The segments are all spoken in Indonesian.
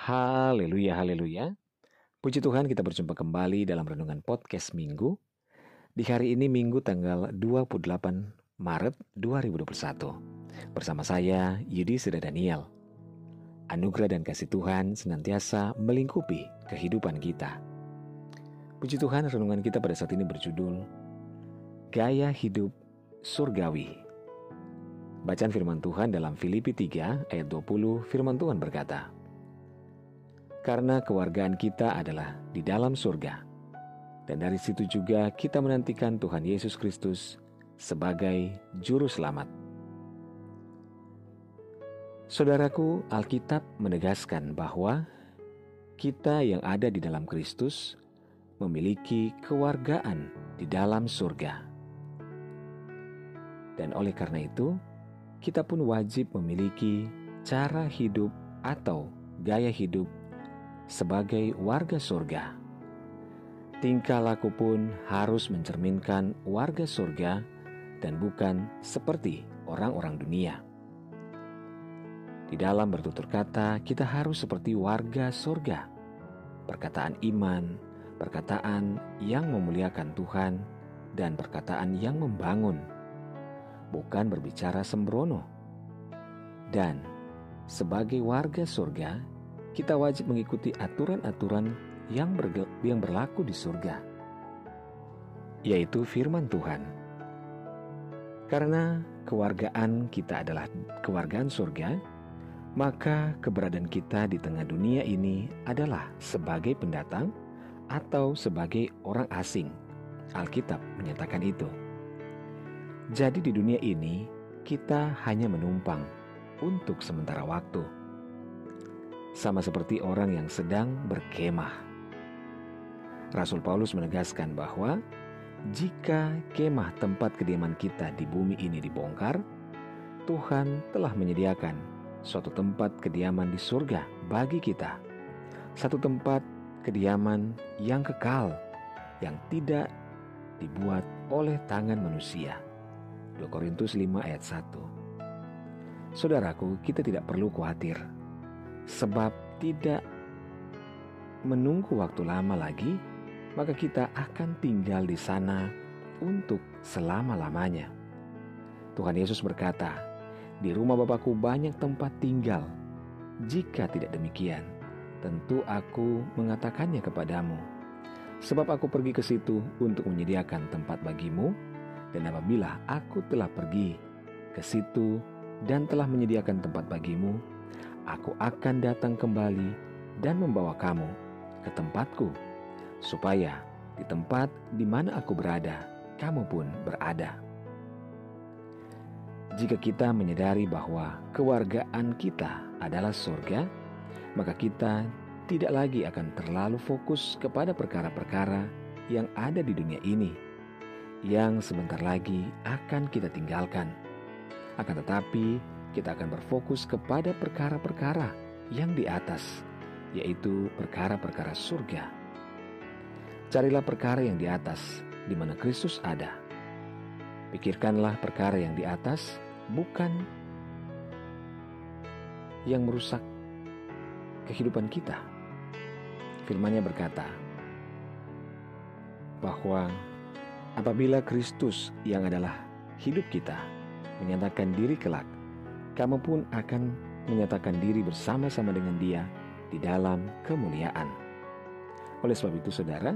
Haleluya, haleluya. Puji Tuhan kita berjumpa kembali dalam Renungan Podcast Minggu. Di hari ini Minggu tanggal 28 Maret 2021. Bersama saya Yudi Seda Daniel. Anugerah dan kasih Tuhan senantiasa melingkupi kehidupan kita. Puji Tuhan renungan kita pada saat ini berjudul Gaya Hidup Surgawi. Bacaan firman Tuhan dalam Filipi 3 ayat 20 firman Tuhan berkata, Karena kewargaan kita adalah di dalam surga, dan dari situ juga kita menantikan Tuhan Yesus Kristus sebagai Juru Selamat. Saudaraku, Alkitab menegaskan bahwa kita yang ada di dalam Kristus memiliki kewargaan di dalam surga. Dan oleh karena itu, kita pun wajib memiliki cara hidup atau gaya hidup sebagai warga surga. Tingkah laku pun harus mencerminkan warga surga dan bukan seperti orang-orang dunia. Di dalam bertutur kata, kita harus seperti warga surga. Perkataan iman, perkataan yang memuliakan Tuhan, dan perkataan yang membangun bukan berbicara sembrono. Dan sebagai warga surga, kita wajib mengikuti aturan-aturan yang, yang berlaku di surga, yaitu firman Tuhan. Karena kewargaan kita adalah kewargaan surga, maka keberadaan kita di tengah dunia ini adalah sebagai pendatang atau sebagai orang asing. Alkitab menyatakan itu. Jadi di dunia ini kita hanya menumpang untuk sementara waktu. Sama seperti orang yang sedang berkemah. Rasul Paulus menegaskan bahwa jika kemah tempat kediaman kita di bumi ini dibongkar, Tuhan telah menyediakan suatu tempat kediaman di surga bagi kita. Satu tempat kediaman yang kekal, yang tidak dibuat oleh tangan manusia. 2 Korintus 5 ayat 1 Saudaraku, kita tidak perlu khawatir Sebab tidak menunggu waktu lama lagi Maka kita akan tinggal di sana untuk selama-lamanya. Tuhan Yesus berkata Di rumah Bapakku banyak tempat tinggal. Jika tidak demikian Tentu aku mengatakannya kepadamu. Sebab aku pergi ke situ untuk menyediakan tempat bagimu dan apabila aku telah pergi ke situ dan telah menyediakan tempat bagimu, aku akan datang kembali dan membawa kamu ke tempatku, supaya di tempat di mana aku berada, kamu pun berada. Jika kita menyadari bahwa kewargaan kita adalah surga, maka kita tidak lagi akan terlalu fokus kepada perkara-perkara yang ada di dunia ini yang sebentar lagi akan kita tinggalkan. Akan tetapi, kita akan berfokus kepada perkara-perkara yang di atas, yaitu perkara-perkara surga. Carilah perkara yang di atas, di mana Kristus ada. Pikirkanlah perkara yang di atas, bukan yang merusak kehidupan kita. Firman-Nya berkata bahwa Apabila Kristus yang adalah hidup kita menyatakan diri kelak, kamu pun akan menyatakan diri bersama-sama dengan dia di dalam kemuliaan. Oleh sebab itu saudara,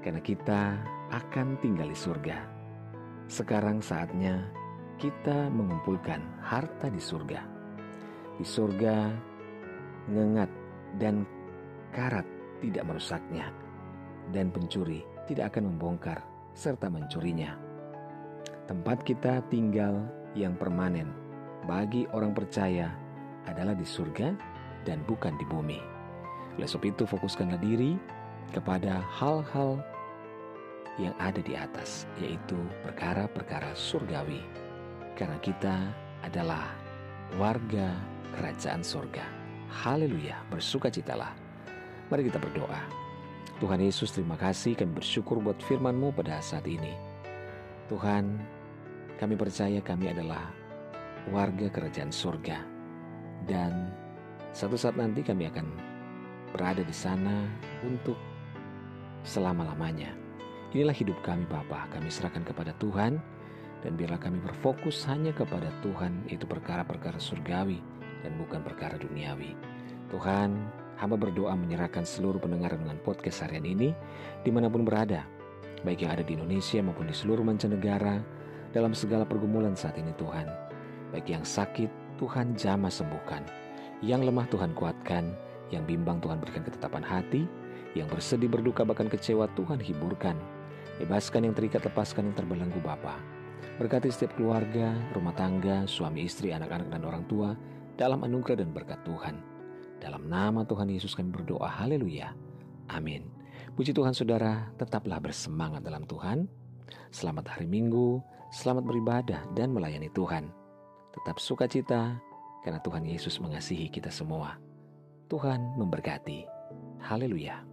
karena kita akan tinggal di surga, sekarang saatnya kita mengumpulkan harta di surga. Di surga, ngengat dan karat tidak merusaknya, dan pencuri tidak akan membongkar serta mencurinya. Tempat kita tinggal yang permanen bagi orang percaya adalah di surga dan bukan di bumi. Oleh sebab itu fokuskanlah diri kepada hal-hal yang ada di atas, yaitu perkara-perkara surgawi. Karena kita adalah warga kerajaan surga. Haleluya, bersukacitalah. Mari kita berdoa. Tuhan Yesus terima kasih kami bersyukur buat firman-Mu pada saat ini. Tuhan, kami percaya kami adalah warga kerajaan surga. Dan satu saat nanti kami akan berada di sana untuk selama-lamanya. Inilah hidup kami Bapa, kami serahkan kepada Tuhan dan biarlah kami berfokus hanya kepada Tuhan itu perkara-perkara surgawi dan bukan perkara duniawi. Tuhan, hamba berdoa menyerahkan seluruh pendengar dengan podcast harian ini di mana pun berada, baik yang ada di Indonesia maupun di seluruh mancanegara, dalam segala pergumulan saat ini Tuhan. Baik yang sakit, Tuhan jamah sembuhkan. Yang lemah Tuhan kuatkan, yang bimbang Tuhan berikan ketetapan hati, yang bersedih berduka bahkan kecewa Tuhan hiburkan. Bebaskan yang terikat, lepaskan yang terbelenggu Bapa. Berkati setiap keluarga, rumah tangga, suami istri, anak-anak dan orang tua dalam anugerah dan berkat Tuhan. Dalam nama Tuhan Yesus kami berdoa, haleluya. Amin. Puji Tuhan saudara, tetaplah bersemangat dalam Tuhan. Selamat hari Minggu, selamat beribadah dan melayani Tuhan. Tetap sukacita karena Tuhan Yesus mengasihi kita semua. Tuhan memberkati. Haleluya.